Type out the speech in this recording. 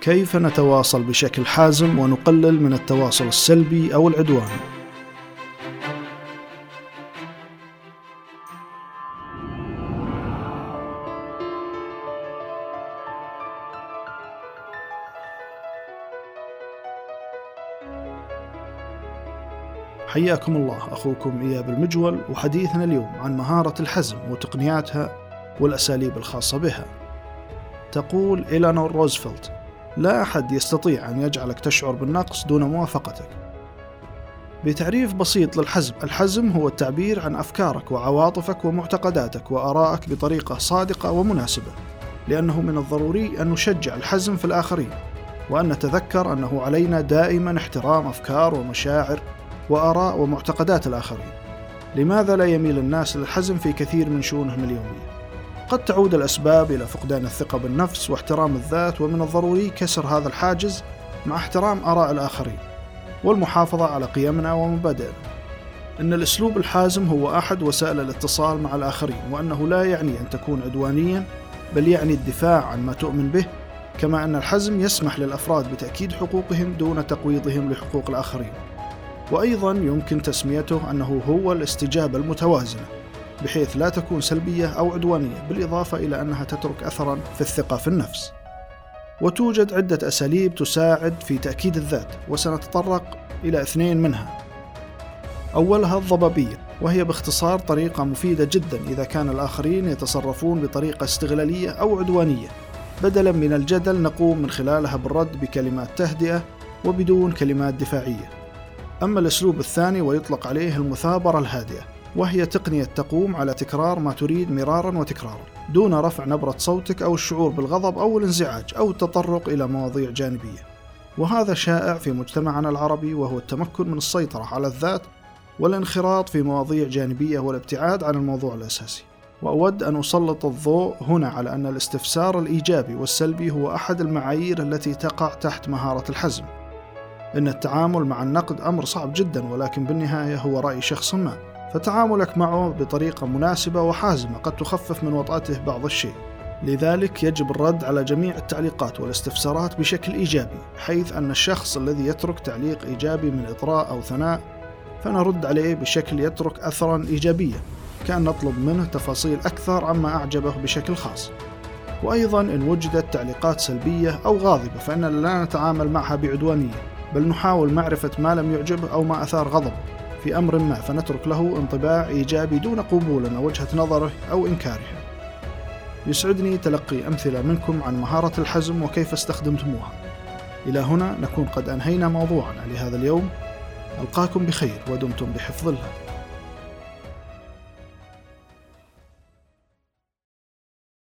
كيف نتواصل بشكل حازم ونقلل من التواصل السلبي أو العدواني؟ حياكم الله أخوكم إياب المجول وحديثنا اليوم عن مهارة الحزم وتقنياتها والأساليب الخاصة بها. تقول إلانور روزفلت لا أحد يستطيع أن يجعلك تشعر بالنقص دون موافقتك بتعريف بسيط للحزم الحزم هو التعبير عن أفكارك وعواطفك ومعتقداتك وآرائك بطريقة صادقة ومناسبة لأنه من الضروري أن نشجع الحزم في الآخرين وأن نتذكر أنه علينا دائما احترام أفكار ومشاعر وآراء ومعتقدات الآخرين لماذا لا يميل الناس للحزم في كثير من شؤونهم اليومية؟ قد تعود الأسباب إلى فقدان الثقة بالنفس واحترام الذات ومن الضروري كسر هذا الحاجز مع احترام آراء الآخرين والمحافظة على قيمنا ومبادئنا. أن الأسلوب الحازم هو أحد وسائل الاتصال مع الآخرين وأنه لا يعني أن تكون عدوانيا بل يعني الدفاع عن ما تؤمن به كما أن الحزم يسمح للأفراد بتأكيد حقوقهم دون تقويضهم لحقوق الآخرين. وأيضا يمكن تسميته أنه هو الاستجابة المتوازنة. بحيث لا تكون سلبية أو عدوانية بالإضافة إلى أنها تترك أثرا في الثقة في النفس. وتوجد عدة أساليب تساعد في تأكيد الذات وسنتطرق إلى اثنين منها. أولها الضبابية وهي باختصار طريقة مفيدة جدا إذا كان الآخرين يتصرفون بطريقة استغلالية أو عدوانية. بدلا من الجدل نقوم من خلالها بالرد بكلمات تهدئة وبدون كلمات دفاعية. أما الأسلوب الثاني ويطلق عليه المثابرة الهادئة. وهي تقنية تقوم على تكرار ما تريد مرارا وتكرارا دون رفع نبرة صوتك أو الشعور بالغضب أو الانزعاج أو التطرق إلى مواضيع جانبية. وهذا شائع في مجتمعنا العربي وهو التمكن من السيطرة على الذات والانخراط في مواضيع جانبية والابتعاد عن الموضوع الأساسي. وأود أن أسلط الضوء هنا على أن الاستفسار الإيجابي والسلبي هو أحد المعايير التي تقع تحت مهارة الحزم. إن التعامل مع النقد أمر صعب جدا ولكن بالنهاية هو رأي شخص ما. فتعاملك معه بطريقة مناسبة وحازمة قد تخفف من وطأته بعض الشيء. لذلك يجب الرد على جميع التعليقات والاستفسارات بشكل إيجابي حيث أن الشخص الذي يترك تعليق إيجابي من إطراء أو ثناء فنرد عليه بشكل يترك أثرا إيجابيا كأن نطلب منه تفاصيل أكثر عما أعجبه بشكل خاص. وأيضا إن وجدت تعليقات سلبية أو غاضبة فإننا لا نتعامل معها بعدوانية بل نحاول معرفة ما لم يعجبه أو ما أثار غضبه. في أمر ما فنترك له انطباع إيجابي دون قبولنا وجهة نظره أو إنكارها يسعدني تلقي أمثلة منكم عن مهارة الحزم وكيف استخدمتموها. إلى هنا نكون قد أنهينا موضوعنا لهذا اليوم. ألقاكم بخير ودمتم بحفظ الله.